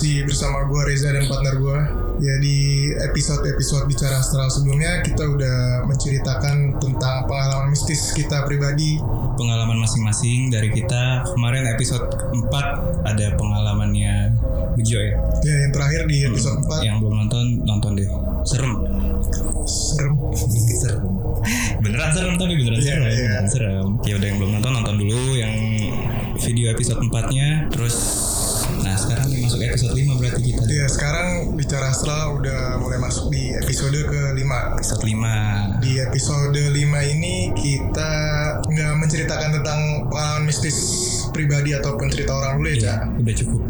Masih bersama gue Reza dan partner gue. Ya di episode-episode Bicara Astral sebelumnya kita udah menceritakan tentang pengalaman mistis kita pribadi. Pengalaman masing-masing dari kita. Kemarin episode 4 ada pengalamannya Bejo ya. Ya yang terakhir di episode 4 Yang belum nonton nonton deh. Serem. serem. serem. Beneran serem tapi beneran Iya, serem. Beneran serem. Ya udah yang belum nonton nonton dulu yang video episode 4-nya. Terus episode 5 berarti kita. Ya sekarang Bicara Astral udah mulai masuk di episode ke-5. Episode 5. Di episode 5 ini kita nggak menceritakan tentang pengalaman mistis pribadi ataupun cerita orang dulu ya, Cak. Iya, udah cukup.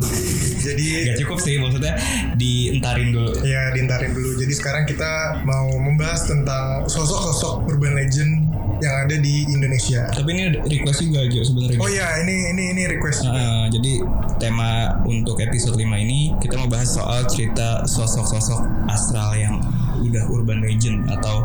Jadi Gak cukup sih maksudnya dientarin dulu. Ya diintarin dulu. Jadi sekarang kita mau membahas tentang sosok-sosok urban legend yang ada di Indonesia. Tapi ini request juga Jo sebenarnya. Oh ya, ini ini ini request. Nah, jadi tema untuk episode 5 ini kita mau bahas soal cerita sosok-sosok astral yang udah urban legend atau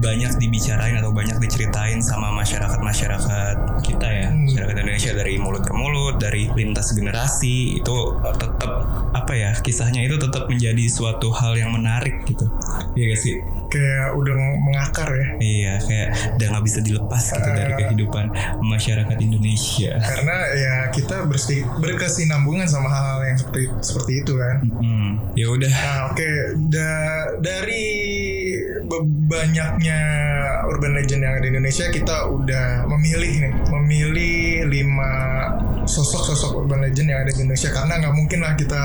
banyak dibicarain atau banyak diceritain sama masyarakat-masyarakat kita ya, Hmm. masyarakat Indonesia dari mulut ke mulut, dari lintas generasi itu tetap apa ya kisahnya itu tetap menjadi suatu hal yang menarik gitu. Iya gak sih? Kayak udah mengakar ya. Iya, kayak udah nggak bisa dilepas gitu dari kehidupan masyarakat Indonesia. Karena ya kita bersi, berkesinambungan sama hal-hal yang seperti seperti itu kan. Hmm, ya udah. Nah, oke, Da- dari banyaknya urban legend yang ada di Indonesia, kita udah memilih nih, memilih lima sosok-sosok urban legend yang ada di Indonesia karena nggak mungkin lah kita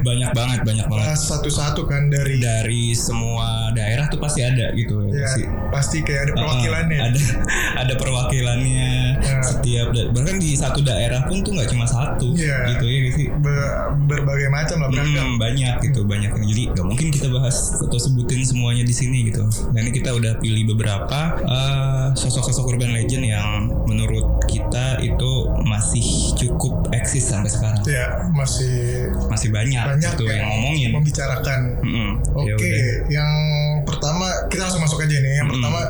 banyak banget banyak banget satu-satu kan dari dari semua daerah tuh pasti ada gitu ya, ya sih pasti kayak ada perwakilannya. ada ada perwakilannya Ya. setiap bahkan di satu daerah pun tuh nggak cuma satu Iya. gitu ya sih Be- berbagai macam lah beragam. Hmm, banyak gitu banyak jadi nggak mungkin kita bahas atau sebutin semuanya di sini gitu nah ini kita udah pilih beberapa eh, sosok-sosok urban legend yang menurut kita itu masih cukup eksis sampai sekarang Ya masih masih banyak, banyak gitu yang ngomongin membicarakan. Mm-mm. Oke, Ya udah. yang pertama kita langsung masuk aja nih. Yang Mm-mm. pertama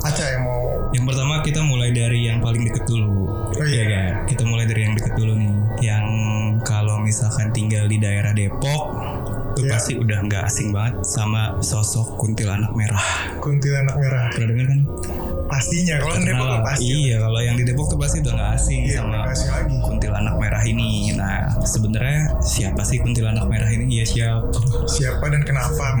Aca yang mau Yang pertama kita mulai dari yang paling deket dulu. Oh, iya. Iya kan? Kita mulai dari yang deket dulu nih. Yang kalau misalkan tinggal di daerah Depok, itu Iya. pasti udah nggak asing banget sama sosok kuntilanak merah. kuntilanak merah. Pernah dengar kan? Pastinya kalau di Depok tuh pasti. Iya, kalau yang di Depok tuh pasti udah nggak asing Iya, sama asing lagi. kuntilanak merah ini. Nah, sebenarnya siapa sih kuntilanak merah ini? Iya siapa? Siapa dan kenapa?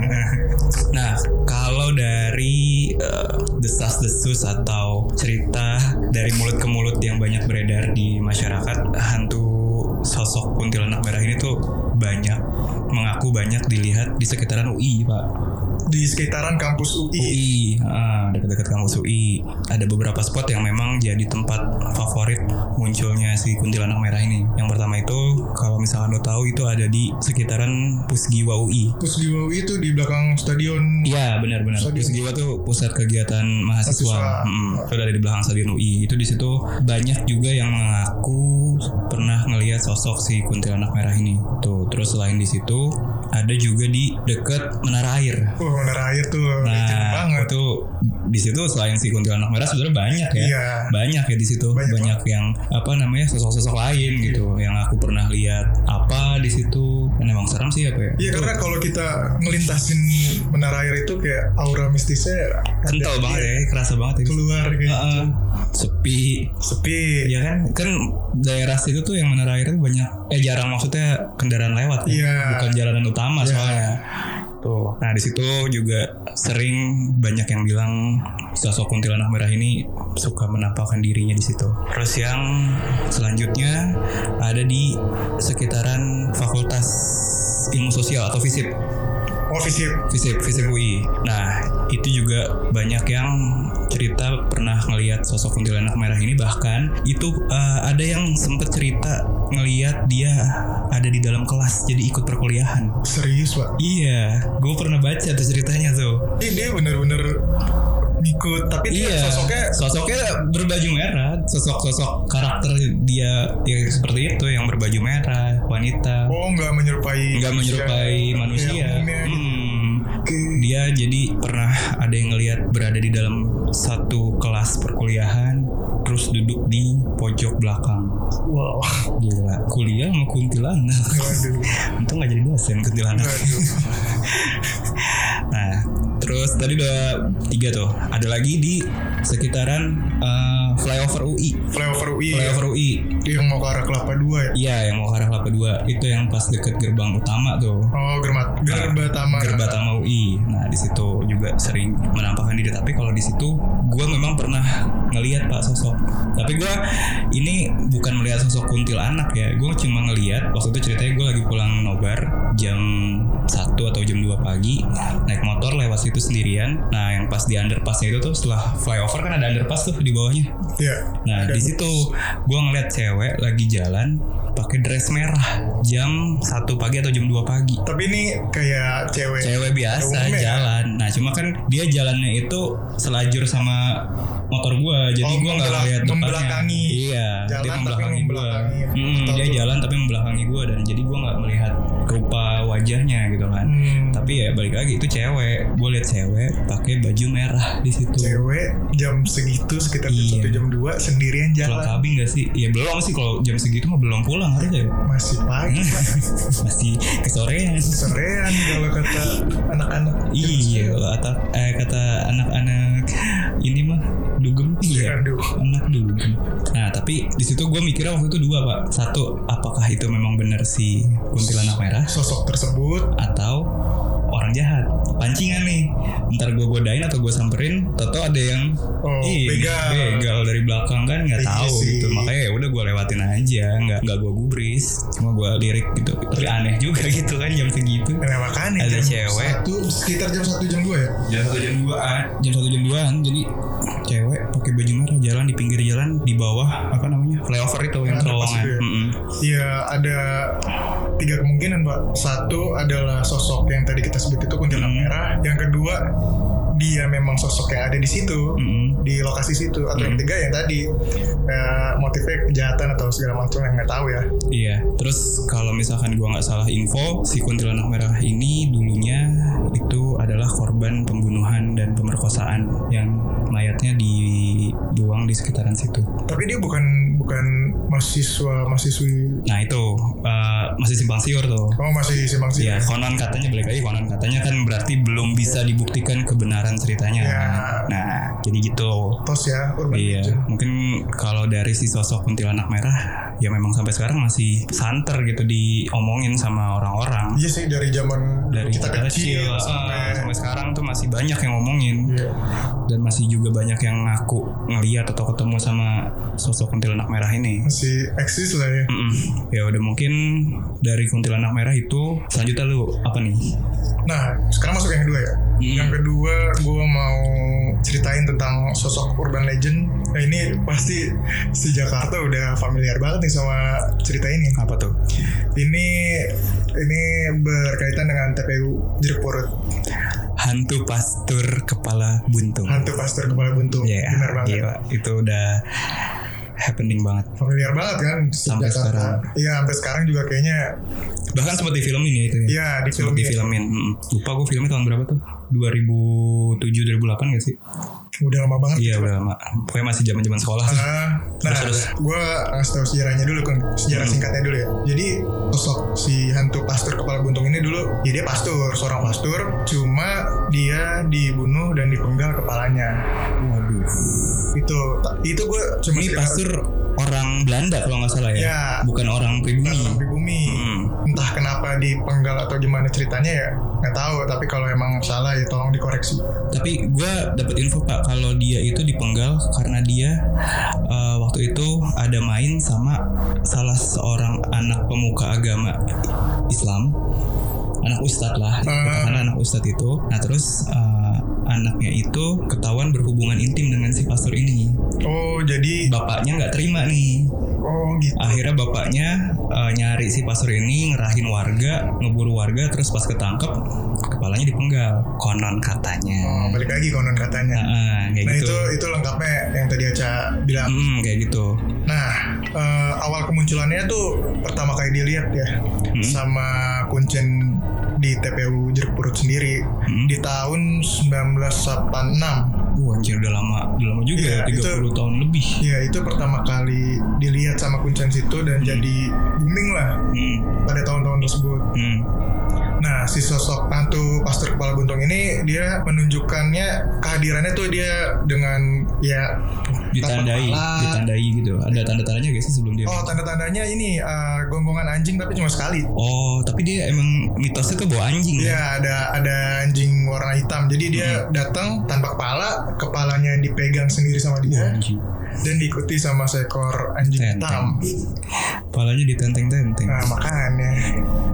Nah, kalau dari eh, desas-desus atau cerita dari mulut ke mulut yang banyak beredar di masyarakat, hantu sosok kuntilanak merah ini tuh banyak mengaku banyak dilihat di sekitaran UI, Pak. Di sekitaran kampus UI. UI, ah, dekat-dekat kampus UI. Ada beberapa spot yang memang jadi tempat favorit munculnya si kuntilanak merah ini. Yang pertama itu, kalau misalkan lo tahu itu ada di sekitaran Pusgiwa UI. Pusgiwa UI itu di belakang stadion. Iya benar-benar. Pusgiwa tuh pusat kegiatan mahasiswa. Mahasiswa. Mm, itu ada di belakang stadion UI. Itu di situ banyak juga yang mengaku pernah ngelihat sosok si kuntilanak merah ini. Tuh terus selain di situ ada juga di deket menara air. Oh, menara air tuh Nah banget. itu di situ selain si kuntilanak merah sebenarnya banyak ya. Iya. Banyak ya di situ. Banyak Banyak, yang apa namanya sosok-sosok lain gitu. Yang aku pernah lihat apa di situ. Dan emang serem sih apa ya. Iya karena kalau kita ngelintasin menara air itu kayak aura mistisnya Kental banget ya, kerasa banget ya. keluar kayak Heeh. sepi sepi. ya kan kan daerah situ tuh yang menara air itu banyak eh jarang maksudnya kendaraan lewat ya Iya. bukan jalanan utama Iya. soalnya tuh nah di situ juga sering banyak yang bilang sosok kuntilanak merah ini suka menampakkan dirinya di situ. Terus yang selanjutnya ada di sekitaran fakultas ilmu sosial atau FISIP Oh visip. Visip, Visip UI. Nah, itu juga banyak yang cerita pernah ngelihat sosok kuntilanak merah ini bahkan itu eh, ada yang sempet cerita ngelihat dia ada di dalam kelas jadi ikut perkuliahan. Serius pak. Iya, gue pernah baca tuh ceritanya tuh. Ini dia bener-bener ngikut tapi dia Iya, sosoknya sosoknya berbaju merah, sosok-sosok karakter dia ya seperti itu yang berbaju merah, wanita, oh nggak menyerupai nggak menyerupai manusia. Iya, umumnya gitu. Hmm. Oke. dia jadi pernah ada yang ngelihat berada di dalam satu kelas perkuliahan terus duduk di pojok belakang. Wow. Gila, kuliah sama kuntilanak. Waduh. Untung gak jadi dosen kuntilanak. Waduh. Nah, terus tadi udah tiga tuh. Ada lagi di sekitaran eh, flyover UI. Flyover UI. Flyover UI. Yang mau ke arah Kelapa 2 ya. Iya, yang mau ke arah Kelapa 2 itu yang pas deket gerbang utama tuh. Oh, Germat. Gerba Tama. Gerba Tama UI. Nah, di situ juga sering menampakkan diri. Tapi kalau di situ, gue memang pernah ngelihat pak sosok. Tapi gue ini bukan melihat sosok kuntilanak ya. Gue cuma ngelihat waktu itu ceritanya gue lagi pulang nobar jam 1 atau jam 2 pagi naik motor lewat situ sendirian. Nah, yang pas di underpassnya itu tuh setelah flyover kan ada underpass tuh di bawahnya. Iya. Nah, Ada di situ gue ngeliat cewek lagi jalan pakai dress merah jam 1 pagi atau jam 2 pagi. Tapi ini kayak cewek. Cewek biasa Umumnya ya? jalan. Nah, cuma kan dia jalannya itu selajur sama motor gua, jadi Oh, gua nggak lihat depannya. membelakangi. Iya, Jalan dia tapi membelakangi gua. membelakangi. Hmm, dia jalan tapi membelakangi gua dan jadi gua nggak melihat rupa wajahnya gitu kan. Hmm. Tapi ya balik lagi itu cewek. Gue lihat cewek pakai baju merah di situ. Cewek jam segitu sekitar jam Iya. 1 jam 2 sendirian Pulang jalan. kabin gak sih? Ya belum sih kalau jam segitu mah belum pulang harusnya. ya. Masih pagi. Masih kesorean. Sorean kalau kata anak-anak. Iya, kalau kata eh, kata anak-anak ini mah dugem iya. Aduh. Anak dugem. Nah, tapi di situ gue mikirnya waktu itu dua pak. Satu, apakah itu memang benar si kuntilanak merah Sosok tersebut atau orang jahat? Pancingan nih. Ntar gue godain atau gue samperin, toto ada yang Oh, Ih, begal. begal dari belakang kan nggak Iya tahu sih. gitu makanya ya udah gue lewatin aja nggak nggak gue gubris cuma gue lirik gitu tapi aneh juga gitu kan jam segitu Nah, makanya Ada jam cewek. satu, sekitar jam 1 jam 2 ya. jam satu jam duaan jam satu jam duaan jadi cewek pakai baju merah jalan di pinggir jalan di bawah apa namanya flyover itu yang terowongan ya? Iya, ada tiga kemungkinan, Pak. Satu adalah sosok yang tadi kita sebut itu kuntilanak Hmm. merah. Yang kedua, dia memang sosok yang ada di situ, Mm-mm. di lokasi situ. Atau yang Hmm. ketiga yang tadi eh, motifnya kejahatan atau segala macam yang nggak tahu ya. Iya, terus kalau misalkan gua nggak salah info, si kuntilanak merah ini dulunya itu adalah korban pembunuhan dan pemerkosaan yang mayatnya dibuang di sekitaran situ. Tapi dia bukan bukan mahasiswa mahasiswi. Nah itu eh, masih simpang siur tuh. Oh masih simpang siur. Ya konon katanya balik lagi konon katanya kan berarti belum bisa dibuktikan kebenaran ceritanya. Ya. Nah jadi gitu. Tos ya, urban Iya, legend. mungkin kalau dari si sosok kuntilanak merah, ya memang sampai sekarang masih santer gitu diomongin sama orang-orang. Iya sih dari zaman Dari kita kecil, ah, sampai, sampai sekarang tuh masih banyak yang ngomongin Iya. dan masih juga banyak yang ngaku ngeliat atau ketemu sama sosok kuntilanak merah ini. masih eksis lah ya. Mm-mm. Ya udah mungkin dari kuntilanak merah itu selanjutnya lu apa nih? Nah, sekarang masuk yang kedua ya. Hmm. Yang kedua, gue mau ceritain tentang sosok urban legend. Nah, ini pasti si Jakarta udah familiar banget nih sama cerita ini. Apa tuh? Ini ini berkaitan dengan TPU Jeruk Purut. Hantu pastur kepala buntung. Hantu pastor kepala buntung. Iya, Benar banget. gila. Itu udah happening banget. Familiar banget kan Sampai sekarang. Iya, sampai sekarang juga kayaknya Bahkan sempat difilmin ya itu ya. Iya, di Sempat filmnya. difilmin. Mm. Lupa gue filmnya tahun berapa tuh? 2007 2008 gak sih? Udah lama banget. Iya udah lama. Pokoknya masih zaman-zaman sekolah tuh. Ah, nah, Terus, terus. gue ngasih tahu sejarahnya dulu kan, sejarah Hmm. singkatnya dulu ya. Jadi sosok si hantu pastur kepala buntung ini dulu, ya dia pastur, seorang pastur, cuma dia dibunuh dan dipenggal kepalanya. Waduh. Itu, itu gue cuma Ini pastur orang Belanda kalau nggak salah ya. Ya. Bukan orang pribumi. orang pribumi. Hmm. Entah kenapa dipenggal atau gimana ceritanya ya, nggak tahu. Tapi kalau emang salah ya tolong dikoreksi. Tapi gue dapat info pak kalau dia itu dipenggal karena dia eh, waktu itu ada main sama salah seorang anak pemuka agama Islam, anak ustadz lah, katakanlah anak ustadz itu. Nah terus eh, anaknya itu ketahuan berhubungan intim dengan si pastor ini. Oh, jadi, Bapaknya nggak terima nih. Oh gitu. Akhirnya bapaknya eh, nyari si pastor ini, ngerahin warga, ngeburu warga, terus pas ketangkep kepalanya dipenggal. Konon katanya. Oh, balik lagi konon katanya. Nah, kayak Nah gitu. itu itu lengkapnya yang tadi Aca bilang. Hmm, kayak gitu. Nah eh, awal kemunculannya tuh pertama kali dilihat ya Hmm. sama kuncen di TPU Jeruk Purut sendiri Hmm. di tahun 1986. Anjir udah lama, udah lama juga Iya, ya, 30 itu- tahun lebih. Ya itu pertama kali dilihat sama kuncen situ dan jadi booming lah Hmm. pada tahun-tahun tersebut. Hmm. Nah, si sosok hantu pastor kepala buntung ini dia menunjukkannya kehadirannya tuh dia dengan ya Ditandai, kepala. ditandai gitu. Ada tanda-tandanya sih sebelum dia? Oh, tanda-tandanya ini eh, gonggongan anjing tapi cuma sekali. Oh, tapi dia emang mitosnya tuh bawa anjing ya? Iya, ada ada anjing warna hitam. Jadi dia datang tanpa kepala, kepalanya dipegang sendiri sama dia anjing. Dan diikuti sama seekor anjing Tenteng. hitam. Kepalanya ditenteng-tenteng. Nah, makanya.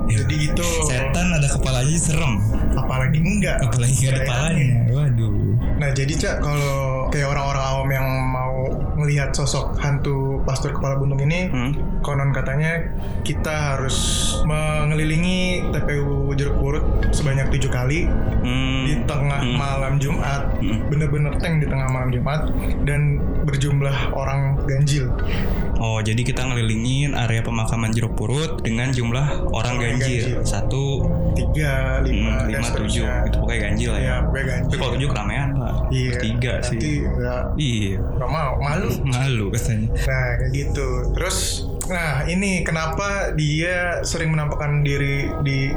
Ya. Jadi gitu. Setan ada kepalanya serem. Apalagi enggak. Apalagi ada kepalanya. Waduh. Nah jadi cak kalau kayak orang-orang melihat sosok hantu pastor kepala buntung ini, Hmm. konon katanya kita harus mengelilingi TPU Jeruk Purut sebanyak tujuh kali Hmm. di tengah Hmm. malam Jumat, Hmm. bener-bener tank di tengah malam Jumat dan berjumlah orang ganjil. Oh, jadi kita ngelilingin area pemakaman jeruk purut dengan jumlah orang Orang ganjil. ganjil. Satu, Tiga, hmm, lima, dan lima, tujuh. Itu pokoknya ganjil lah ya. Ya, ganjil. Tapi kalau tujuh keramaian pak. Iya. Tiga sih. nggak Iya. nggak mau, malu. Malu katanya. Nah kayak gitu. Terus, nah ini kenapa dia sering menampakkan diri di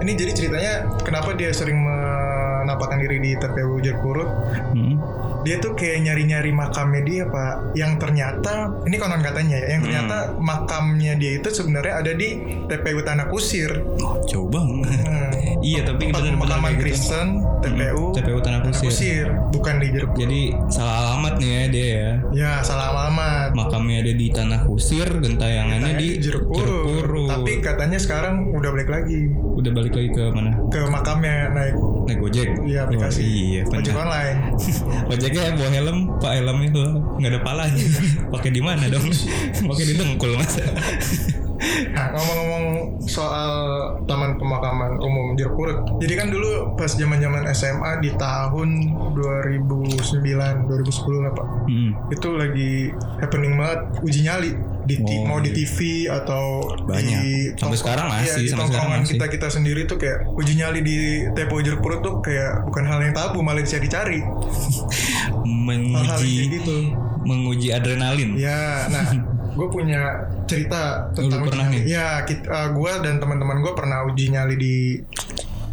ini jadi ceritanya kenapa dia sering menampakkan diri di TPU Jerpurut. Hmm. Dia tuh kayak nyari-nyari makamnya dia pak. Yang ternyata ini konon katanya ya. Yang ternyata makamnya dia itu sebenarnya ada di TPU Tanah Kusir. Oh, jauh banget. Hmm. iya, tapi Tempat pemakaman gitu. Kristen TPU Hmm, TPU Tanah Kusir. bukan di Jeruk. Jadi salah alamat nih ya dia ya. Ya salah alamat. Makamnya ada di Tanah Kusir, gentayangannya di Jeruk. Purut. Tapi katanya sekarang udah balik lagi Udah balik lagi ke mana? ke makamnya naik Naik Gojek. Iya aplikasi. Oh, iya, Ojek benar. online. Ojeknya bawa helm, Pak helmnya tuh nggak ada palanya. Pakai di mana dong? Pakai di dengkul mas. Nah, ngomong-ngomong soal taman pemakaman umum Jeruk Purut. Jadi kan dulu pas zaman-zaman SMA di tahun 2009, 2010 lah Pak. Hmm. Itu lagi happening banget uji nyali di Oh, mau di iya. TV atau Banyak. di Sampai sekarang masih, sampai di sekarang tongkrongan kita kita sendiri tuh kayak uji nyali di Tepo Jeruk Purut tuh kayak bukan hal yang tabu malah dicari-cari yang kayak Menguji gitu. menguji adrenalin. Ya, nah, gue punya cerita tentang lu uji pernah nih? Ya, kita, gue dan teman-teman gue pernah uji nyali di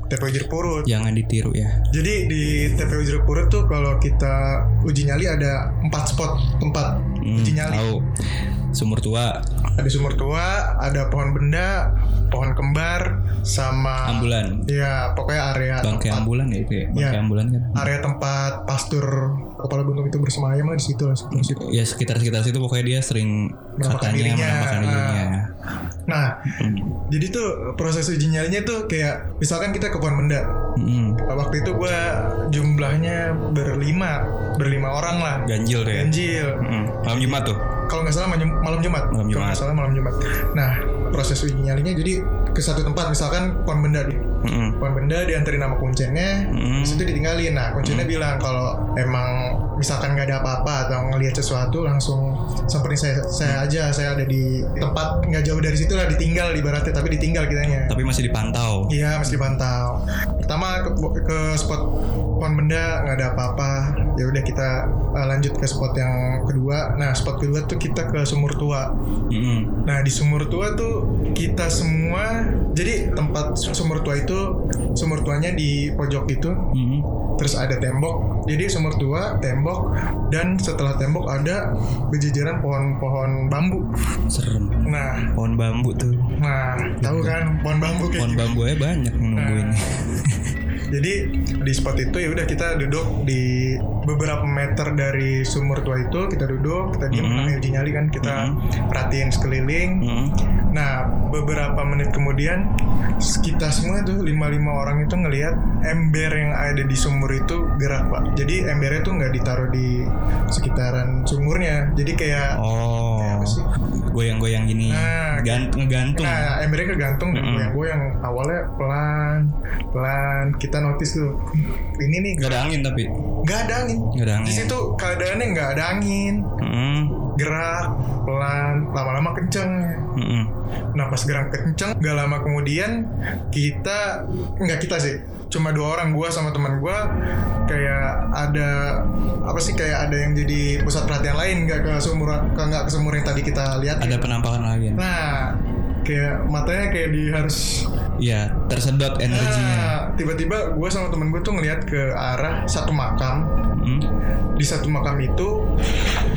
TPU Jeruk Purut. Jangan ditiru ya. Jadi di TPU Jeruk Purut tuh kalau kita uji nyali ada empat spot tempat Hmm, uji nyali. tahu. Sumur tua, Ada sumur tua, ada pohon benda, pohon kembar, sama ambulan, ya pokoknya area bangkai tempat ambulan ya itu ya. Bangkai Iya. ambulan kan. area tempat pastur kepala buntung itu bersemayam lah di situ lah. sekitar situ. Ya sekitar-sekitar situ pokoknya dia sering Menampakkan katanya dirinya. menampakkan dirinya. Nah, Hmm. jadi tuh proses uji nyalinya tuh kayak misalkan kita ke pohon benda. Hmm. Waktu itu gue jumlahnya berlima, berlima orang lah. Ganjil ya. Ganjil. Hmm. Malam Jumat tuh. Kalau nggak salah malam, malam Jumat. Malam Kalau Jumat. nggak salah malam Jumat. Nah, proses uji nyalinya jadi ke satu tempat misalkan pohon benda di Hmm. pohon benda dianterin nama kuncennya Hmm. di situ ditinggalin nah kuncennya bilang kalau emang misalkan nggak ada apa-apa atau ngelihat sesuatu langsung samperin saya saya aja saya ada di tempat nggak jauh dari situ lah ditinggal ibaratnya tapi ditinggal kitanya Tapi masih dipantau. Iya mesti dipantau. Pertama ke, ke spot pohon benda nggak ada apa-apa. Ya udah kita uh, lanjut ke spot yang kedua. Nah spot kedua tuh kita ke sumur tua. Hmm. Nah di sumur tua tuh kita semua jadi tempat sumur tua itu sumur tuanya di pojok itu. Hmm. Terus ada tembok. Jadi sumur tua, tembok dan setelah tembok ada berjejeran pohon-pohon bambu. Serem. Nah, Pohon bambu tuh. nah tahu kan pohon bambu kayak Pohon gitu. bambu aja banyak yang nungguin. Nah. Jadi di spot itu ya udah kita duduk di beberapa meter dari sumur tua itu kita duduk kita diam namanya uji nyali kan kita Mhm. perhatiin sekeliling. Hmm. Nah beberapa menit kemudian kita semua tuh lima lima orang itu ngelihat ember yang ada di sumur itu gerak pak. Jadi embernya tuh nggak ditaruh di sekitaran sumurnya. Jadi kayak Oh. Kayak apa sih? Goyang-goyang gini. Nah, Gant ngegantung. Nah, embernya kegantung dan Mm-mm. goyang-goyang. Awalnya pelan, pelan. Kita notice tuh, ini nih Gak ada angin tapi. nggak ada angin. Gak ada Di angin. situ keadaannya nggak ada angin, Hmm. gerak, pelan, lama-lama kenceng. Hmm. Nah pas gerak kenceng, nggak lama kemudian kita nggak kita sih, cuma dua orang gua sama teman gua kayak ada apa sih kayak ada yang jadi pusat perhatian lain nggak ke seumuran ke nggak ke seumuran yang tadi kita lihat Ada penampakan lagi. nah kayak matanya kayak di harus Iya, tersedot energinya. Nah, tiba-tiba gue sama temen gue tuh ngeliat ke arah satu makam Hmm? di satu makam itu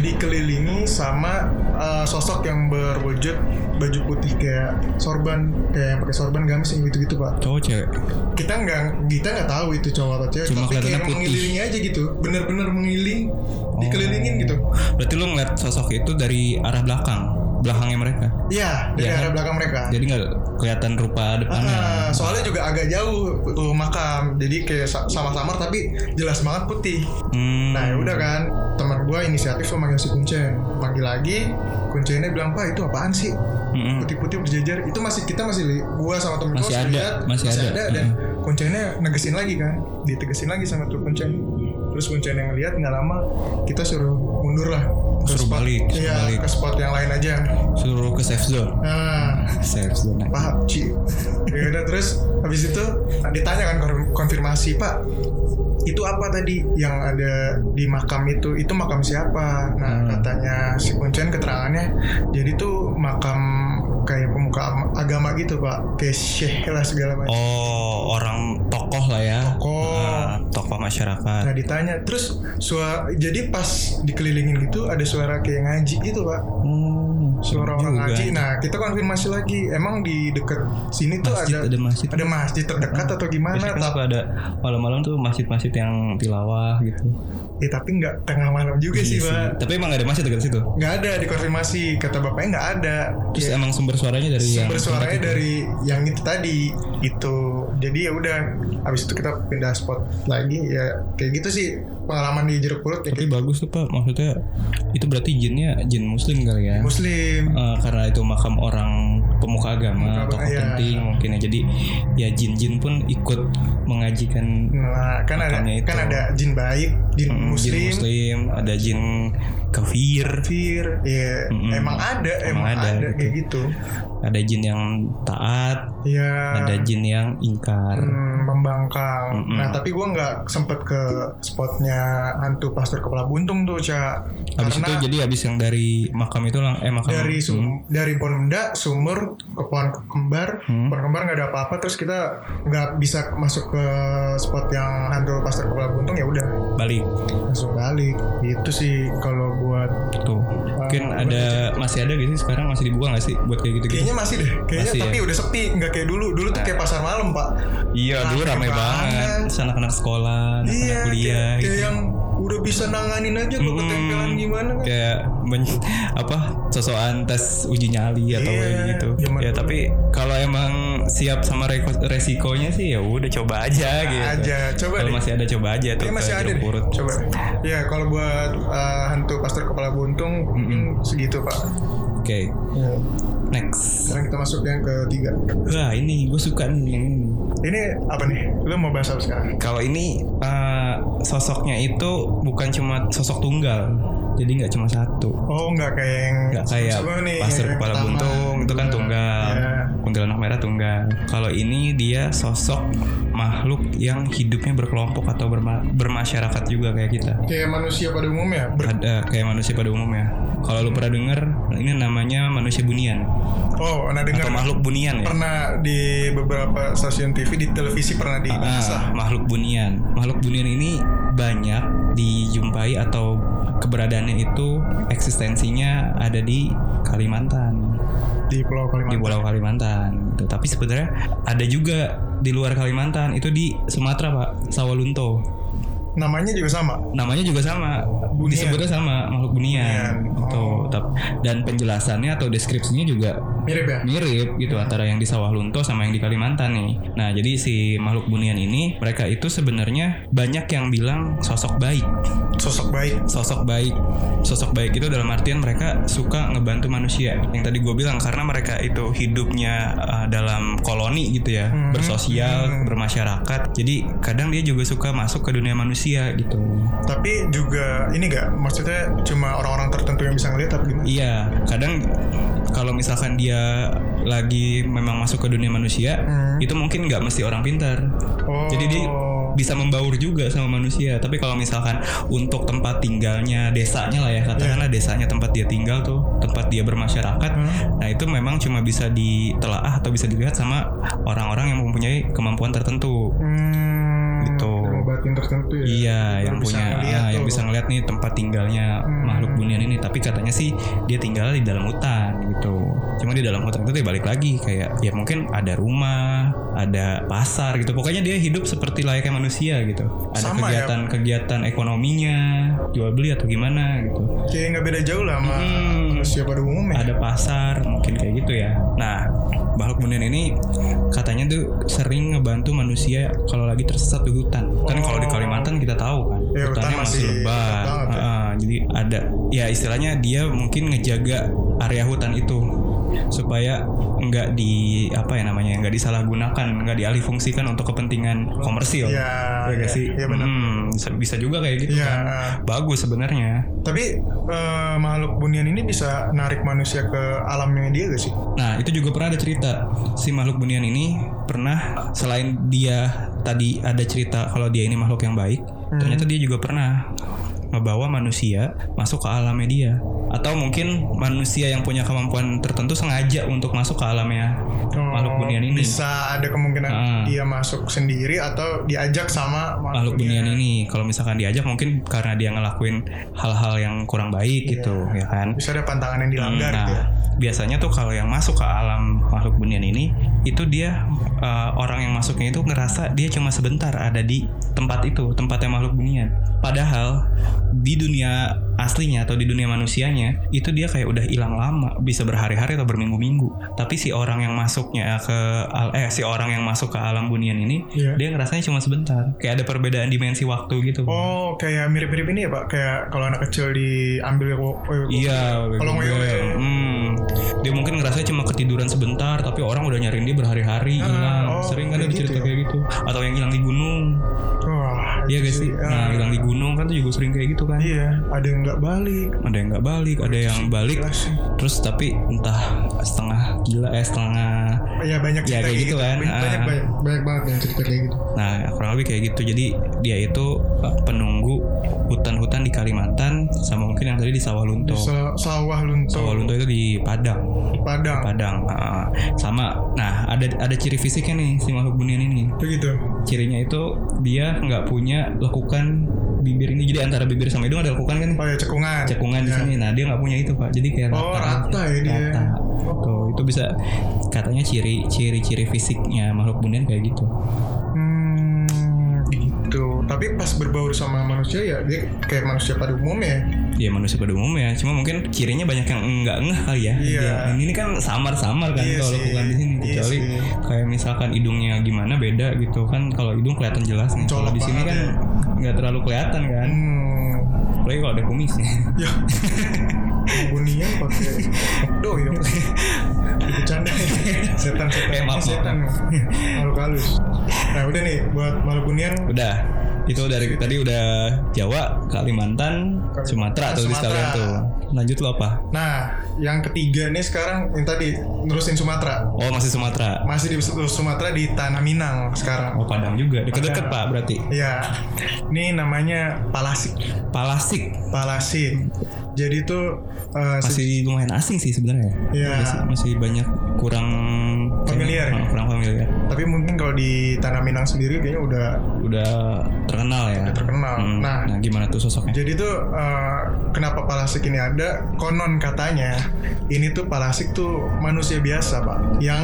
dikelilingi sama uh, sosok yang berwujud baju putih kayak sorban kayak yang pakai sorban gamis yang gitu-gitu pak Cowok cewek. kita nggak kita nggak tahu itu cowok atau cewek Cuma tapi kayak putih. mengelilingi aja gitu bener-bener mengeliling dikelilingin gitu Berarti lu ngeliat sosok itu dari arah belakang, belakangnya mereka. Iya dari kan? arah belakang mereka Jadi nggak kelihatan rupa depannya. Ah, soalnya juga agak jauh tuh makam jadi kayak sa- sama-samar tapi jelas banget putih Hmm. Nah ya udah kan gue inisiatif lo manggil si Kuncen Manggil lagi Kuncennya bilang pak itu apaan sih Mm-mm. Putih-putih berjejer Itu masih kita masih li- Gue sama temen gue Masih ada, masih ada. Dan Kuncennya negesin lagi kan Ditegesin lagi sama tuh Kuncen Terus Kuncen yang lihat nggak lama Kita suruh mundur lah Ke Suruh spot- balik, suruh Iya balik. ke spot yang lain aja Suruh ke safe zone. Nah Safe zone. Pak Ci ya udah terus habis itu ditanya kan kon- konfirmasi Pak itu apa tadi yang ada di makam itu itu makam siapa nah Hmm. katanya si Kuncen keterangannya jadi tuh makam kayak pemuka am- agama gitu Pak kayak syekh lah segala macam Oh, orang tokoh lah ya. Tokoh. Ah, tokoh masyarakat. nah ditanya terus suara jadi pas dikelilingin gitu ada suara kayak ngaji gitu Pak Hmm, suara orang juga. ngaji nah kita konfirmasi lagi emang di deket sini tuh Masjid, ada ada masjid. ada masjid terdekat atau gimana Biasanya Tapi- suka ada malam-malam tuh masjid-masjid yang tilawah gitu. Ya tapi nggak tengah malam juga sih Iya pak. Tapi emang gak ada masjid dekat situ. Nggak ada dikonfirmasi kata bapaknya nggak ada. Terus Ya, emang sumber suaranya dari yang sumber suaranya tempat itu? dari yang itu tadi itu. Jadi ya udah. Habis itu kita pindah spot lagi ya kayak gitu sih pengalaman di jeruk purut ya Tapi kayak bagus tuh pak, maksudnya itu berarti jinnya jin muslim kali ya? Muslim. Eh, karena itu makam orang pemuka agama, Pemuka tokoh iya. penting mungkin ya. Jadi ya jin-jin pun ikut mengajikan Nah kan ada itu. kan ada jin baik, jin mm, muslim, jin muslim, ada jin kafir, kafir. Ya Mm-mm. emang ada, Emang emang, ada, ada, gitu. kayak gitu. Ada jin yang taat, Ya. ada jin yang ingkar. Hmm, membangkang. Mm-mm. Nah, tapi gua nggak sempet ke spotnya hantu pastor kepala buntung tuh, Cak. Habis itu jadi habis yang dari makam itu lang eh makam dari Hmm. sum dari pohon benda sumur ke pohon kembar, Hmm. pohon kembar nggak ada apa-apa, terus kita nggak bisa masuk ke spot yang hantu pastor kepala buntung ya udah balik langsung balik. Itu sih kalau buat tuh. Mungkin Ah, ada masih ada gitu sih sekarang masih dibuka nggak sih buat kayak gitu-gitu? kayaknya masih deh, kayaknya Masih tapi ya? udah sepi, nggak kayak dulu. Dulu tuh kayak pasar malam, Pak. Iya, dulu rame banget. anak-anak sekolah, anak-anak Iya, kuliah kayak, kayak gitu. yang udah bisa nanganin aja kok Mm-mm. ketempelan gimana kan. Kayak men- apa sosokan tes uji nyali atau Iya, kayak gitu. Ya dulu. tapi kalau emang siap sama resikonya sih ya udah coba aja gitu. aja coba Kalau masih ada coba aja tuh Kayaknya masih ada Purut. coba ya kalau buat uh, hantu pastor kepala buntung mungkin segitu pak Oke, Ya. Next. sekarang kita masuk yang ketiga Wah ini gue suka nih yang ini. ini apa nih lu mau bahas apa sekarang Kalau ini eh, sosoknya itu bukan cuma sosok tunggal, jadi nggak cuma satu. oh nggak kayak yang nggak kayak pasir kepala buntung itu kan tunggal Iya. Kuntilanak merah tunggal. Kalau ini dia sosok makhluk yang hidupnya berkelompok atau berma- bermasyarakat juga kayak kita. Kayak manusia pada umumnya ber- ada kayak manusia pada umumnya. Kalau lu pernah denger ini namanya manusia bunian. Oh pernah dengar atau makhluk bunian ya? Pernah di beberapa stasiun TV di televisi pernah dibahas lah. Ah, makhluk bunian. Makhluk bunian ini banyak dijumpai atau keberadaannya itu eksistensinya ada di Kalimantan. Di Pulau di Kalimantan Pulau Kalimantan gitu. Tapi sebenarnya ada juga di luar Kalimantan itu di Sumatera Pak Sawalunto. Namanya juga sama Namanya juga sama, Bunian. disebutnya sama makhluk bunian. Bunian. Gitu. Oh. Tap- Dan penjelasannya atau deskripsinya juga mirip ya mirip gitu antara yang di Sawalunto sama yang di Kalimantan nih. Nah jadi si makhluk bunian ini mereka itu sebenarnya banyak yang bilang sosok baik, sosok baik sosok baik, sosok baik itu dalam artian mereka suka ngebantu manusia. Yang tadi gue bilang karena mereka itu hidupnya uh, dalam koloni gitu ya, Hmm. bersosial, Hmm. bermasyarakat. Jadi kadang dia juga suka masuk ke dunia manusia gitu. tapi juga ini gak maksudnya cuma orang-orang tertentu yang bisa ngeliat tapi gimana? Iya, kadang kalau misalkan dia lagi memang masuk ke dunia manusia, Hmm. itu mungkin nggak mesti orang pintar. Oh. Jadi dia bisa membaur juga sama manusia. Tapi kalau misalkan untuk tempat tinggalnya desanya lah ya, katakanlah desanya tempat dia tinggal tuh, tempat dia bermasyarakat, Hmm. nah itu memang cuma bisa ditelaah atau bisa dilihat sama orang-orang yang mempunyai kemampuan tertentu. Hmm, Gitu. Batin tertentu ya. Iya, yang punya ngeliat ah, yang bisa ngeliat nih tempat tinggalnya Hmm. makhluk bunian ini. Tapi katanya sih dia tinggal di dalam hutan gitu. Cuma di dalam hutan itu dia balik lagi kayak ya mungkin ada rumah, ada pasar gitu. Pokoknya dia hidup seperti layaknya manusia gitu. Ada ya? kegiatan-kegiatan ekonominya, jual beli atau gimana gitu. Kayak nggak beda jauh lah sama Hmm. Manusia pada umumnya. Ada pasar mungkin kayak gitu ya. Nah, makhluk bunian ini katanya tuh sering ngebantu manusia kalau lagi tersesat di hutan. Kan kalau di Oh. Kalimantan kita tahu kan, Ya, hutan hutannya masih masih lebat. ya. Heeh, jadi ada ya istilahnya dia mungkin ngejaga area hutan itu supaya nggak di apa ya namanya nggak disalahgunakan nggak dialihfungsikan untuk kepentingan komersil Iya, ya nggak iya, sih iya benar. Hmm, bisa, bisa juga kayak gitu Iya. kan bagus sebenarnya Tapi eh, makhluk bunian ini bisa narik manusia ke alamnya dia gak sih? Nah itu juga pernah ada cerita si makhluk bunian ini pernah selain dia tadi ada cerita kalau dia ini makhluk yang baik, ternyata dia juga pernah ngebawa manusia masuk ke alamnya dia atau mungkin manusia yang punya kemampuan tertentu sengaja untuk masuk ke alamnya makhluk bunian ini. Oh, Bisa ada kemungkinan Ah. dia masuk sendiri atau diajak sama makhluk bunian ini kalau misalkan diajak mungkin karena dia ngelakuin hal-hal yang kurang baik gitu ya kan Bisa ada pantangan yang dilanggar nah, gitu ya. biasanya tuh kalau yang masuk ke alam makhluk bunian ini itu dia uh, orang yang masuknya itu ngerasa dia cuma sebentar ada di tempat itu tempatnya makhluk bunian padahal di dunia aslinya atau di dunia manusianya itu dia kayak udah hilang lama bisa berhari-hari atau berminggu-minggu tapi si orang yang masuknya ke eh si orang yang masuk ke alam bunian ini Iya. dia ngerasanya cuma sebentar kayak ada perbedaan dimensi waktu gitu Oh, kayak mirip-mirip ini ya, Pak. Kayak kalau anak kecil diambil wo- wo- Iya, Kalau bebel. ngewe Hmm. Dia mungkin ngerasa cuma ketiduran sebentar, tapi orang udah nyariin dia berhari-hari Ah, hilang. oh, Sering kan ada cerita gitu ya? kayak gitu. Atau yang hilang di gunung. Iya itu guys sih. ah. Nah, hilang di gunung kan tuh juga sering kayak gitu kan. Iya, ada yang nggak balik. Ada yang nggak balik, ada yang balik. Jelas. Terus tapi entah setengah gila eh setengah. Ya banyak Ya, kayak gitu kan. Banyak, Ah. banyak, banyak, banyak banget yang cerita kayak gitu. Nah, kurang lebih kayak gitu. Jadi dia itu eh, penunggu hutan-hutan di Kalimantan sama mungkin yang tadi di Sawalunto. Sa- sawah lunto, Sawalunto itu di Padang. Padang. Padang ah, sama nah ada ada ciri fisiknya nih si makhluk bunian ini Begitu. cirinya itu dia nggak punya lekukan bibir ini jadi antara bibir sama hidung ada lekukan kan Oh ya cekungan. cekungan di Ya. sini nah dia nggak punya itu pak jadi kayak Oh, rata rata aja. ya dia. rata tuh itu bisa katanya ciri ciri ciri fisiknya makhluk bunian kayak gitu Hmm, gitu. Tapi pas berbaur sama manusia ya dia kayak manusia pada umumnya. ya manusia pada umumnya cuma mungkin cirinya banyak yang nggak ngeh kali ya Iya. Dia- ini kan samar-samar kan Iya kalau lekukan di sini Iya kecuali sih. kayak misalkan hidungnya gimana beda gitu kan kalau hidung kelihatan jelas nih kalau di sini kan ya. nggak terlalu kelihatan kan Hmm. apalagi kalau ada kumisnya Ya. Bunian pakai do ya. Bercanda. Setan setan. Eh, maaf, setan. Makhluk halus. Nah, udah nih buat makhluk bunian udah itu dari tadi udah Jawa Kalimantan Sumatera tuh di Sumatera. sekalian tuh lanjut lo apa Nah, yang ketiga nih sekarang yang tadi nerusin Sumatera. oh masih Sumatera Masih di Sumatera di Tanah Minang sekarang. oh Padang juga deket-deket pak berarti Ya, ini namanya Palasik. Palasik Palasik. Jadi tuh eh, se- masih lumayan asing sih sebenarnya Iya. Masih, masih banyak kurang Familiar ya? Ah, kurang familiar tapi mungkin kalau di Tanah Minang sendiri kayaknya udah udah terkenal ya terkenal. Hmm, Nah, nah gimana tuh sosoknya Jadi tuh eh, kenapa Palasik ini ada? Konon katanya ini tuh Palasik tuh manusia biasa pak, yang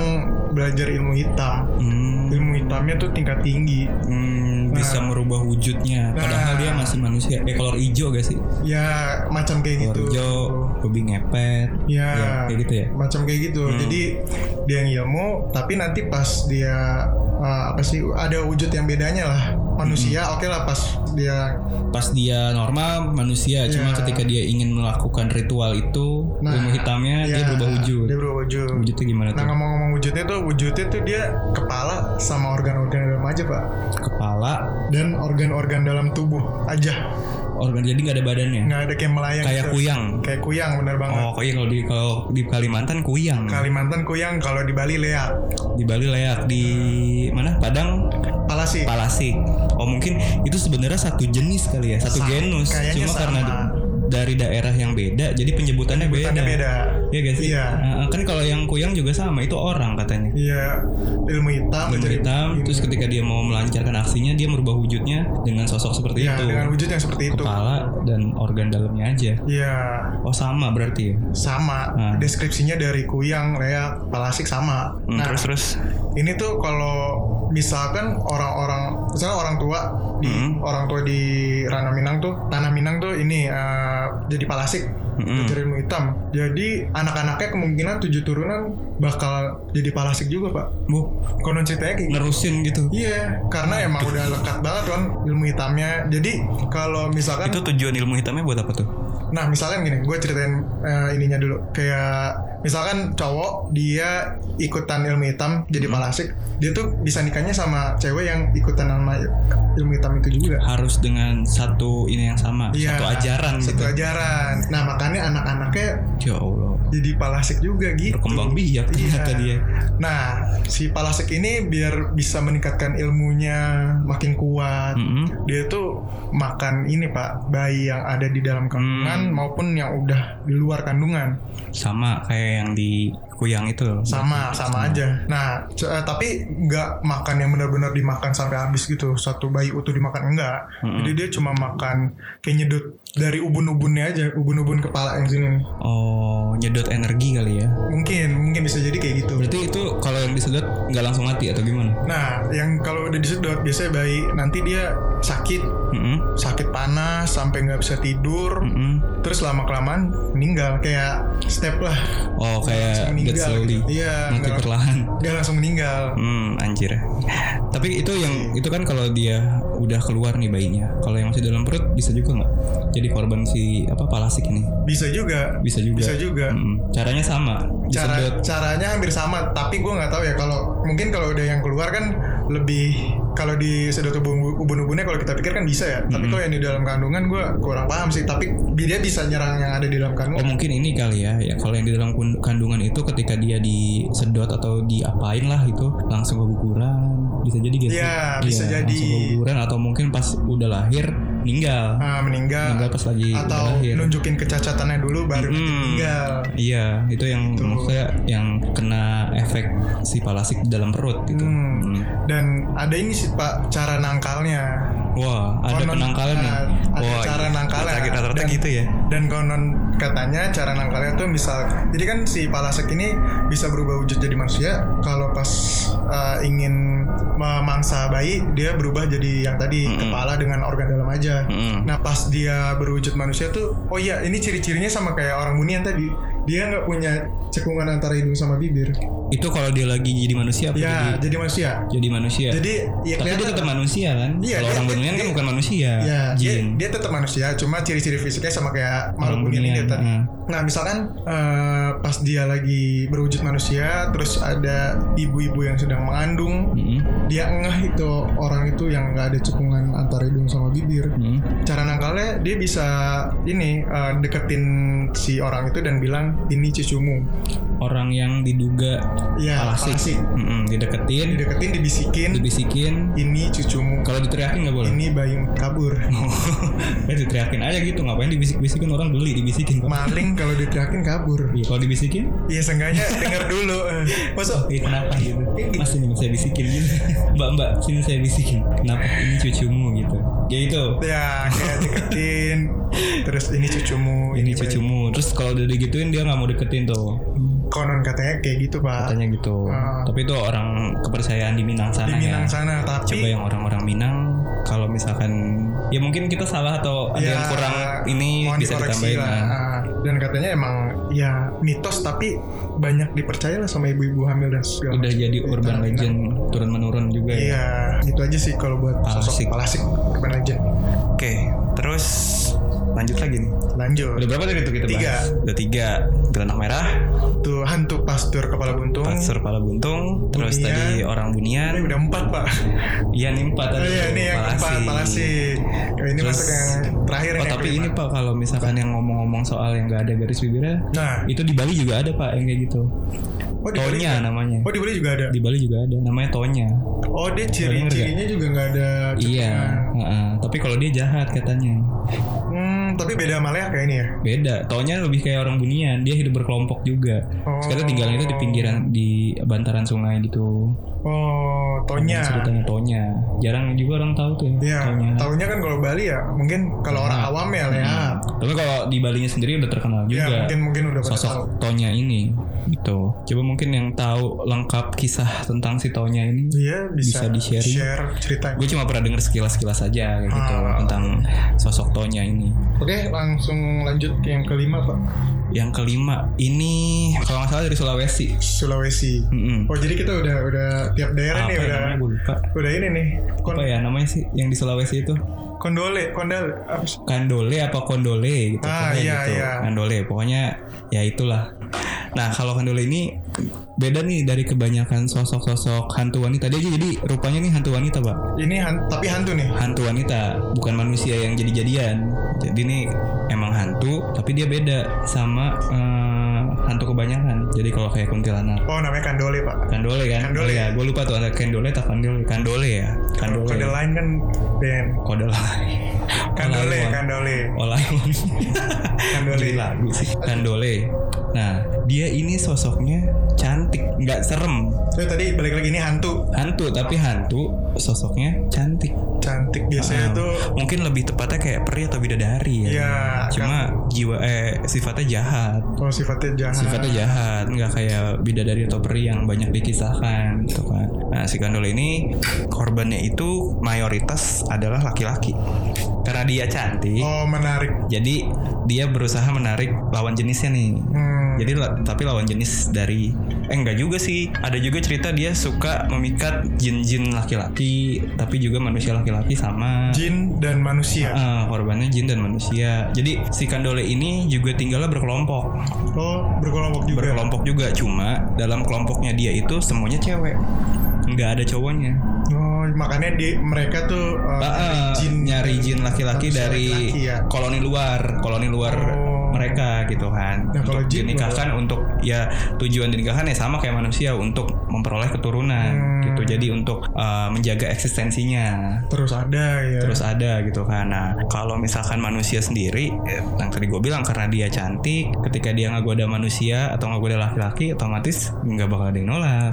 belajar ilmu hitam. Hmm, Ilmu hitamnya tuh tingkat tinggi. hmm, bisa merubah wujudnya padahal Nah. dia masih manusia eh kolor hijau gak sih Ya macam kayak kolor gitu. hijau hobi ngepet Ya, kayak gitu ya macam kayak gitu. Hmm. Jadi dia yang ilmu, tapi nanti pas dia eh, apa sih ada wujud yang bedanya lah. Manusia, Hmm. oke lah pas dia pas dia normal manusia cuma Iya. ketika dia ingin melakukan ritual itu Nah, ilmu hitamnya dia ya, berubah wujud Dia berubah wujud. wujudnya gimana Nah tuh ngomong-ngomong wujudnya tuh wujudnya tuh dia kepala sama organ-organ dalam aja pak kepala dan organ-organ dalam tubuh aja organ jadi nggak ada badannya. nggak ada kayak melayang Kayak gitu. kuyang. kayak kuyang bener banget Oh, iya kalau di kalau di Kalimantan kuyang. Kalimantan kuyang kalau di Bali leak Di Bali leak di mana? Padang palasi Palasik. Oh mungkin itu sebenarnya satu jenis kali ya, satu Sa- genus. kayaknya Cuma karena sama. Dari daerah yang beda, jadi penyebutannya, Penyebutannya beda. Iya gak sih? Iya. Nah, kan kalau yang kuyang juga sama, itu orang katanya. iya ilmu hitam Ilmu jadi- hitam, terus ketika dia mau melancarkan aksinya, dia merubah wujudnya dengan sosok seperti Iya, itu. dengan wujud yang seperti itu Kepala dan organ dalamnya aja. Iya Oh sama berarti ya. sama Nah. deskripsinya dari kuyang leak palasik sama Hmm, nah terus terus. ini tuh kalau misalkan orang-orang misalnya orang tua di Hmm. orang tua di Rana Minang tuh tanah Minang tuh ini eh, jadi palasik belajar ilmu hitam jadi anak-anaknya kemungkinan tujuh turunan bakal jadi palasik juga pak Bu, konon ceritanya kayak gitu nerusin gitu. Iya, karena emang udah lekat banget kan ilmu hitamnya. Jadi kalau misalkan, Itu tujuan ilmu hitamnya buat apa tuh? nah misalkan gini, gue ceritain eh, ininya dulu. Kayak misalkan cowok dia ikutan ilmu hitam jadi palasik, dia tuh bisa nikahnya sama cewek yang ikutan sama ilmu hitam itu juga. Harus dengan satu ini yang sama, Iya, satu ajaran satu gitu. ajaran. Nah makanya anak-anaknya Ya Allah, jadi palasik juga gitu. berkembang biak ternyata Iya. dia. Nah, si palasik ini biar bisa meningkatkan ilmunya makin kuat. Mm-mm. Dia tuh makan ini Pak, bayi yang ada di dalam kandungan Hmm. maupun yang udah di luar kandungan. Sama kayak yang di kuyang itu. Sama, sama aja. Nah, eh, tapi nggak makan yang benar-benar dimakan sampai habis gitu. Satu bayi utuh dimakan enggak. Mm-mm. Jadi dia cuma makan kayak nyedot dari ubun-ubunnya aja, ubun-ubun kepala yang sini. Oh, nyedot energi kali ya. Mungkin, mungkin bisa jadi kayak gitu. Berarti itu kalau yang disedot nggak langsung mati atau gimana? Nah, yang kalau udah disedot biasanya bayi nanti dia sakit, Mm-mm. sakit panas sampai nggak bisa tidur, Mm-mm. terus lama kelamaan meninggal kayak step lah Oh, kayak dead slowly. Iya, Mati nggak perlahan. nggak langsung meninggal. Hmm, anjir. Tapi itu yang itu kan kalau dia udah keluar nih bayinya. Kalau yang masih dalam perut bisa juga nggak? Jadi korban si apa palasik ini? Bisa juga, Bisa juga. bisa juga. Mm-mm. Caranya sama. Cara Disedot. caranya hampir sama, tapi gue nggak tahu ya kalau mungkin kalau udah yang keluar kan lebih kalau di sedot ubun ubun-ubunnya kalau kita pikir kan bisa ya. Tapi kalau yang di dalam kandungan gue kurang paham sih. Tapi dia bisa nyerang yang ada di dalam Oh kandungan. mungkin ini kali ya, ya kalau yang di dalam kandungan itu ketika dia disedot atau diapain lah itu langsung keguguran, bisa jadi gitu. Iya, bisa jadi. Langsung keguguran atau mungkin pas udah lahir meninggal, Ah, meninggal, meninggal pas lagi atau nunjukin kecacatannya dulu baru Hmm. meninggal. Iya, itu yang maksudnya yang kena efek si palasik di dalam perut gitu. Hmm. Hmm. Dan ada ini sih Pak cara nangkalnya. Wah, ada Konon- penangkalannya. ah, ada Wah, cara iya. nangkalnya. Rata-rata gitu ya. Dan konon katanya cara nangkalnya tuh misal jadi kan si palasek ini bisa berubah wujud jadi manusia kalau pas uh, ingin memangsa bayi dia berubah jadi yang tadi Mm-mm. kepala dengan organ dalam aja. Mm-mm. Nah pas dia berwujud manusia tuh oh iya ini ciri-cirinya sama kayak orang bunian tadi dia nggak punya cekungan antara hidung sama bibir. Itu kalau dia lagi jadi manusia apa Ya jadi jadi manusia. jadi manusia? Jadi ya Tapi dia tetap manusia kan? Iya, kalau orang bunian kan bukan manusia, Ya, dia, jin. dia tetap manusia, cuma ciri-ciri fisiknya sama kayak makhluk bunian ini tadi. heeh. Nah, misalkan eh, pas dia lagi berwujud manusia, terus ada ibu-ibu yang sedang mengandung, Mm-mm. Dia ngeh itu orang itu yang nggak ada cekungan antara hidung sama bibir. Mm. Cara nangkalnya dia bisa ini eh, deketin si orang itu dan bilang ini cucumu. Orang yang diduga Iya, palasik, palasik. Mm-mm, dideketin, Dideketin, dibisikin, dibisikin. ini cucumu. Kalau diteriakin nggak boleh. Ini bayi kabur. ya diteriakin aja gitu, ngapain dibisik-bisikin orang geli dibisikin. kok. Maling kalau diteriakin kabur. Iya, kalau dibisikin, Iya seenggaknya denger dulu. Masa eh kenapa gitu? Mas ini saya bisikin gitu. Mbak mbak, sini saya bisikin. Kenapa ini cucumu gitu? Ya itu. ya kayak deketin terus ini cucumu Ini bayi. cucumu. Terus kalau udah digituin dia nggak mau deketin tuh. konon katanya kayak gitu pak Katanya gitu. Ah. Tapi itu orang kepercayaan di Minang sana di Minang ya. sana Coba tapi yang orang-orang Minang kalau misalkan ya mungkin kita salah atau ada ya, yang kurang ini mohon bisa ditambahin. lah. nah. Ah, dan katanya emang ya mitos tapi banyak dipercaya lah sama ibu-ibu hamil dan segala Udah macam. jadi Di urban tanah legend turun menurun juga ya. iya gitu aja sih kalau buat Palasik. sosok palasik urban legend Oke, terus lanjut lagi nih. Lanjut. Udah berapa tadi tuh kita Tiga. bahas? Udah tiga. Kuntilanak merah, Tuh hantu pastur kepala buntung. pasur kepala buntung, terus Bunian. tadi orang Ini bunian. udah empat pak. Iya nih empat Oh tadi. iya tuh, ini yang palasi. keempat palasi. Ini Terus- masuk yang terakhir Oh yang tapi kelima. ini pak kalau misalkan yang ngomong-ngomong soal yang nggak ada garis bibirnya, Nah, itu di Bali juga ada pak yang kayak gitu. oh di Bali Tonya juga- namanya. Oh di Bali juga ada. Di Bali juga ada, namanya Tonya. Oh dia ciri-cirinya juga nggak ada. Iya, heeh. tapi kalau dia jahat katanya. Tapi beda sama kayak ini ya. Beda, Tonya lebih kayak orang bunian, dia hidup berkelompok juga. Oh. Sekarang tinggalnya itu di pinggiran di bantaran sungai gitu. Oh, Tonya. Ceritanya Tonya. Jarang juga orang tahu tuh Iya, Tonya. tahunya kan kalau Bali ya mungkin kalau orang Nah. awam ya leak. Tapi kalau di Balinya sendiri udah terkenal Ya juga. mungkin mungkin udah pada tahu. sosok Tonya ini gitu. Coba mungkin yang tahu lengkap kisah tentang si Tonya ini. Iya bisa, Bisa di-sharing. share ceritanya. Gue cuma pernah denger sekilas-sekilas aja kayak gitu Ah. tentang sosok Tonya ini. Oke, langsung lanjut ke yang kelima pak. Yang kelima ini kalau nggak salah dari Sulawesi. Sulawesi. Mm-mm. Oh jadi kita udah udah tiap daerah Apa nih ya udah namanya udah ini nih. Kon Apa ya namanya sih yang di Sulawesi itu? kondole, kondol apa? Kandole apa kondole gitu. Ah, iya, gitu. iya. Kandole pokoknya ya itulah. Nah kalau kandole ini beda nih dari kebanyakan sosok-sosok hantu wanita. Dia jadi rupanya nih hantu wanita pak. Ini han- tapi hantu nih. Hantu wanita bukan manusia yang jadi-jadian. Jadi nih emang hantu tapi dia beda sama eh, hantu kebanyakan. Jadi kalau kayak kuntilanak Oh namanya kandole pak. Kandole kan? Kandole. Oh, ya, gue lupa tuh ada kandole atau kandole. Kandole ya. Kandole. Kode lain kan band. Kode lain. Kandole, kandole. Olaimon. Kandole. Sih. Kandole. Nah, dia ini sosoknya cantik, nggak serem. Itu tadi balik lagi ini hantu. Hantu, tapi hantu sosoknya cantik. Cantik biasanya Ah, tuh mungkin lebih tepatnya kayak peri atau bidadari ya. Iya, Cuma jiwa eh sifatnya jahat. oh sifatnya jahat. Sifatnya jahat, nggak kayak bidadari atau peri yang banyak dikisahkan gitu kan. Nah, si Kandole ini korbannya itu mayoritas adalah laki-laki. Karena dia cantik, Oh menarik. jadi dia berusaha menarik lawan jenisnya nih. Hmm. Jadi tapi lawan jenis dari eh enggak juga sih. Ada juga cerita dia suka memikat jin-jin laki-laki, tapi juga manusia laki-laki sama Jin dan manusia. Ah, korbannya jin dan manusia. Jadi si Kandole ini juga tinggalnya berkelompok. Oh berkelompok juga. Berkelompok juga cuma dalam kelompoknya dia itu semuanya cewek. Nggak ada cowoknya. Oh makanya di mereka tuh uh, Ah, ah, nyari jin laki-laki dari laki-laki ya. koloni luar, koloni luar Oh. Mereka gitu kan. Nah, kalau untuk jin dinikahkan untuk ya tujuan dinikahkan ya sama kayak manusia untuk memperoleh keturunan Hmm. gitu. Jadi untuk uh, menjaga eksistensinya. terus ada ya. terus ada gitu kan nah kalau misalkan manusia sendiri eh, yang tadi gue bilang karena dia cantik ketika dia nggak manusia atau nggak laki-laki otomatis nggak bakal ada yang nolak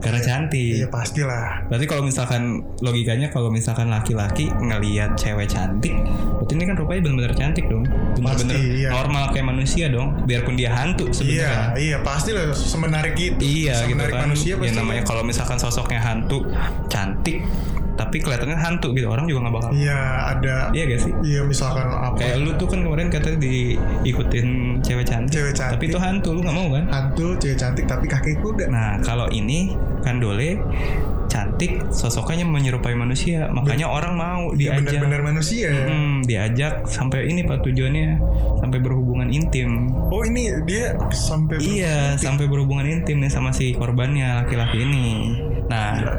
karena cantik Iya pastilah. berarti kalau misalkan logikanya kalau misalkan laki-laki ngelihat cewek cantik berarti ini kan rupanya benar-benar cantik dong benar-benar Pasti, iya. Normal kayak manusia dong biarpun dia hantu Iya, sebenarnya iya pastilah semenarik itu. Iya gitu Semenarik kan. manusia ya pasti. namanya kalau misalkan sosoknya hantu cantik tapi kelihatannya hantu gitu orang juga nggak bakal Iya ada. Iya gak sih? Iya misalkan apa? Kayak lu tuh kan kemarin katanya diikutin cewek cantik. Cewek cantik. Tapi itu hantu lu nggak mau kan? hantu cewek cantik tapi kaki kuda. Nah kalau ini kan Dole cantik sosoknya menyerupai manusia makanya orang mau Dia diajak benar-benar manusia. Hmm, diajak sampai ini pak tujuannya sampai berhubungan intim Oh ini dia sampai iya sampai berhubungan intim nih sama si korbannya laki-laki ini nah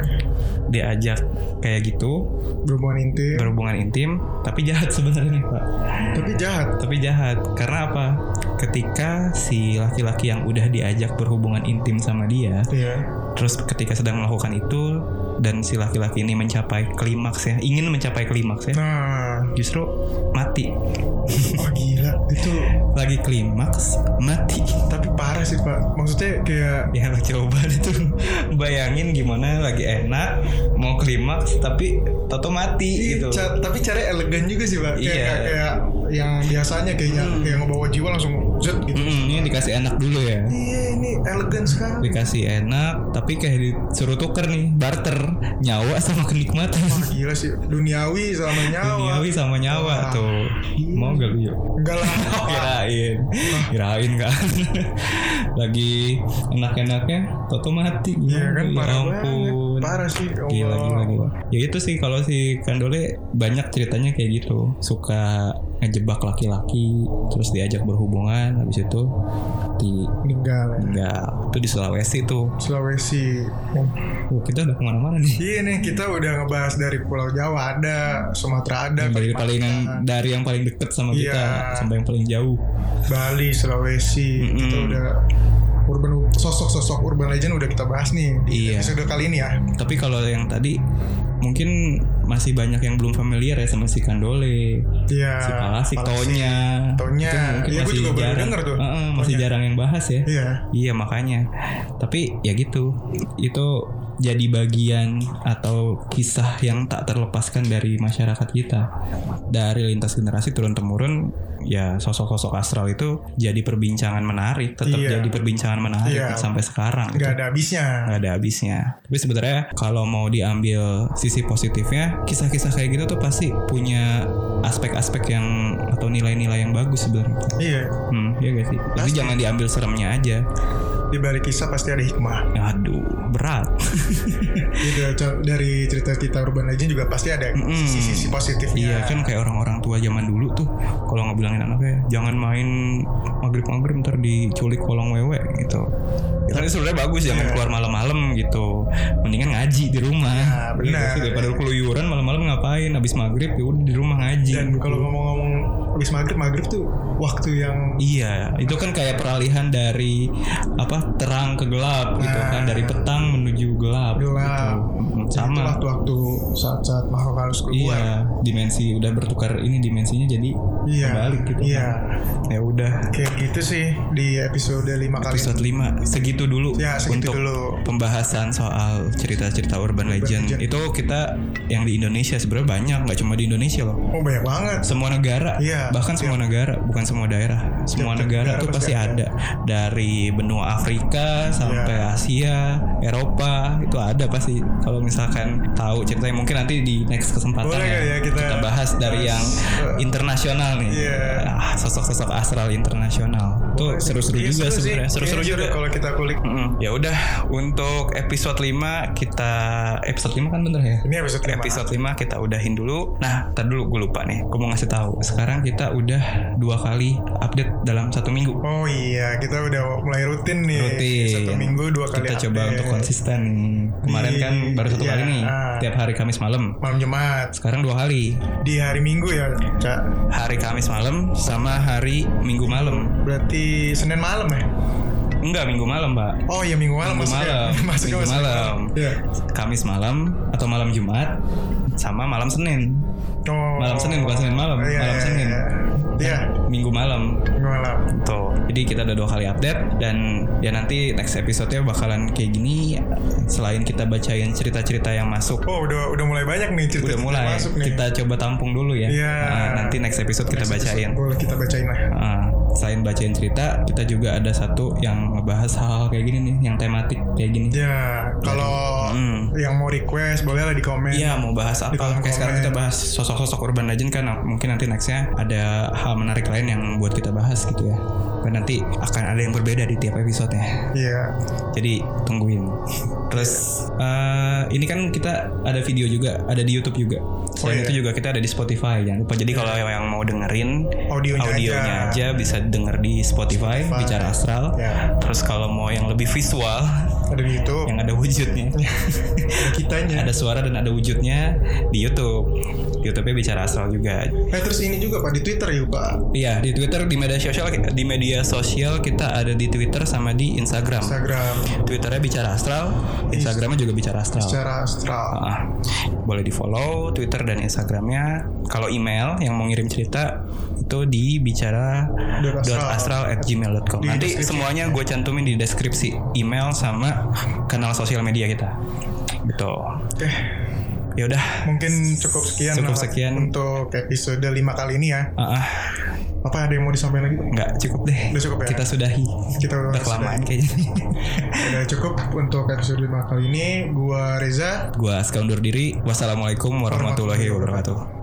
diajak kayak gitu berhubungan intim. berhubungan intim tapi jahat sebenarnya pak tapi jahat. tapi jahat karena apa ketika si laki-laki yang udah diajak berhubungan intim sama dia Iya. terus ketika sedang melakukan itu dan si laki-laki ini mencapai klimaks ya ingin mencapai klimaks ya Nah, justru mati oh gila itu. lagi klimaks mati Tapi parah sih pak. Maksudnya kayak ya lo coba itu bayangin gimana lagi enak mau klimaks tapi toto mati gitu Ca- tapi cara elegan juga sih pak. Kayak, Iya. kayak, kayak yang biasanya kayaknya kayak ngebawa jiwa langsung gitu. Mm, ini dikasih enak dulu ya Iya ini elegan sekali. dikasih enak tapi kayak disuruh tuker nih barter nyawa sama kenikmatan Wah gila sih duniawi sama nyawa. duniawi sama nyawa Wah. tuh mau gak lu yuk Enggak lah. kirain kirain kan lagi enak-enaknya toto mati Iya kan Ya parah ampun. banget. Parah sih. ya Gila, gila, gila. Ya itu sih kalau si Kandole banyak ceritanya kayak gitu. Suka ngejebak laki-laki terus diajak berhubungan habis itu di meninggal ya. itu di Sulawesi tuh Sulawesi oh, kita udah ke mana-mana nih iya nih kita udah ngebahas dari Pulau Jawa ada Sumatera ada dari Kalimantan, paling dari yang paling deket sama kita Iya. sampai yang paling jauh Bali Sulawesi Mm-mm. kita udah urban sosok-sosok urban legend udah kita bahas nih di Iya. episode kali ini ya tapi kalau yang tadi mungkin masih banyak yang belum familiar ya sama si Kandole Iya si Pala, si Palasi. Tonya Tonya. Itu mungkin gua masih juga jarang denger tuh, Heeh, masih Tonya. jarang yang bahas ya Iya Iya makanya Tapi ya gitu Itu jadi bagian atau kisah yang tak terlepaskan dari masyarakat kita Dari lintas generasi turun temurun Ya sosok-sosok astral itu jadi perbincangan menarik Tetap Iya. jadi perbincangan menarik Iya. sampai sekarang nggak ada habisnya nggak ada habisnya. Tapi sebenarnya kalau mau diambil sisi positifnya, kisah-kisah kayak gitu tuh pasti punya aspek-aspek yang atau nilai-nilai yang bagus sebenarnya. iya Hmm, iya gak sih? Jadi Pasti. jangan diambil seremnya aja. di balik kisah pasti ada hikmah Aduh, berat. gitu co- dari cerita-cerita urban legend juga pasti ada sisi-sisi positifnya Iya kan kayak orang-orang tua zaman dulu tuh ngebilangin anaknya jangan main maghrib-maghrib ntar diculik kolong wewe gitu. Ya kan sebenarnya bagus jangan Iya. keluar malam-malam gitu. Mendingan ngaji di rumah. Nah, benar. Gitu daripada keluyuran malam-malam ngapain habis maghrib ya udah di rumah ngaji. dan gitu. kalau ngomong-ngomong habis maghrib maghrib tuh waktu yang Iya, itu kan kayak peralihan dari apa terang ke gelap gitu Nah. kan, dari petang menuju gelap. gelap Gitu. Jadi itu Sama. waktu-waktu saat-saat makhluk halus keluar Iya, dimensi udah bertukar ini dimensinya jadi iya kebalik gitu. iya Ya udah. kayak gitu sih di episode 5 kali Episode 5 segitu dulu Ya, segitu untuk dulu. pembahasan soal cerita-cerita urban legend. legend. Itu kita yang di Indonesia sebenarnya banyak, nggak cuma di Indonesia loh. oh banyak banget Semua negara, Iya, bahkan semua negara, bukan semua daerah. Semua Tiap-tiap negara negara tuh pasti ada. Dari benua Afrika sampai Iya. Asia, Eropa, itu ada pasti. Kalau misalkan tahu ceritanya mungkin nanti di next kesempatan Boleh kali ya kita bahas dari yang uh, internasional nih. Iya. Ah, sosok-sosok astral internasional. Tuh seru-seru Iya, juga sebenarnya. Seru-seru Iya, juga. kalau kita kulik. Ya udah untuk episode 5 kita episode 5 kan bener ya? ini episode 5 Episode 5 kita udahin dulu. Nah, ntar dulu gue lupa nih. Gue mau ngasih tahu. Sekarang kita udah dua kali update dalam satu minggu. Oh iya, kita udah mulai rutin nih. Rutin. Satu minggu dua kali Kita coba update. untuk konsisten. Kemarin Di- kan baru satu iya, kali nih. ah. Tiap hari Kamis malam. Malam Jumat Sekarang dua kali. di hari Minggu ya, Cak. Hari Kamis malam sama hari Minggu malam. Berarti Senin malam ya? Enggak, Minggu malam, Pak. Oh iya Minggu malam Minggu maksudnya. malam. Maksudnya Minggu masuk malam. Iya. Kamis malam atau malam Jumat sama malam Senin. Oh. Malam Senin, bukan Senin malam. Iya, Malam iya, Senin. Iya. Iya, Minggu malam. Minggu malam. Tuh. Jadi kita udah dua kali update dan ya nanti next episode-nya bakalan kayak gini selain kita bacain cerita-cerita yang masuk Oh udah udah mulai banyak nih cerita, udah mulai masuk nih. kita coba tampung dulu ya. Iya. Nah, nanti next episode kita Next episode bacain. Boleh kita bacain lah. Nah, selain bacain cerita, kita juga ada satu yang ngebahas hal-hal kayak gini nih, yang tematik kayak gini. Ya, kalau Hmm. yang mau request boleh lah di komen. Iya mau bahas apa? Kayak sekarang komen. kita bahas sosok-sosok urban legend kan. Mungkin nanti nextnya ada hal menarik lain yang buat kita bahas gitu ya. Dan nanti akan ada yang berbeda di tiap episodenya. Iya. Jadi tungguin. Terus eh, ini kan kita ada video juga, ada di YouTube juga. Selain iya. itu juga kita ada di Spotify. Jangan lupa. Jadi kalau yang mau dengerin Audionya audionya aja. aja. bisa denger di Spotify, Spotify. bicara astral. Ya. Terus kalau mau yang lebih visual, Ada di YouTube. yang ada wujudnya. Ada kitanya. ada suara dan ada wujudnya di YouTube. YouTube-nya bicara astral juga. Eh terus ini juga Pak di Twitter ya Pak. Iya, di Twitter di media sosial di media sosial kita ada di Twitter sama di Instagram. Instagram Twitternya bicara astral, Instagramnya juga bicara astral. secara astral. Ah, boleh di follow Twitter dan Instagramnya. Kalau email yang mau ngirim cerita itu di bicara Dot astral. at gmail.com. Nanti semuanya gue cantumin di deskripsi email sama kanal sosial media kita. Gitu. Oke, Ya udah. mungkin cukup sekian. Cukup sekian. untuk episode 5 kali ini ya. Ah, ah, Apa ada yang mau disampaikan lagi? Pak? nggak cukup deh. Udah cukup ya? Kita sudahi. Kita Udah kelamaan kayaknya. Udah cukup untuk episode 5 kali ini. Gua Reza. Gua sekarang undur diri. Wassalamualaikum warahmatullahi wabarakatuh.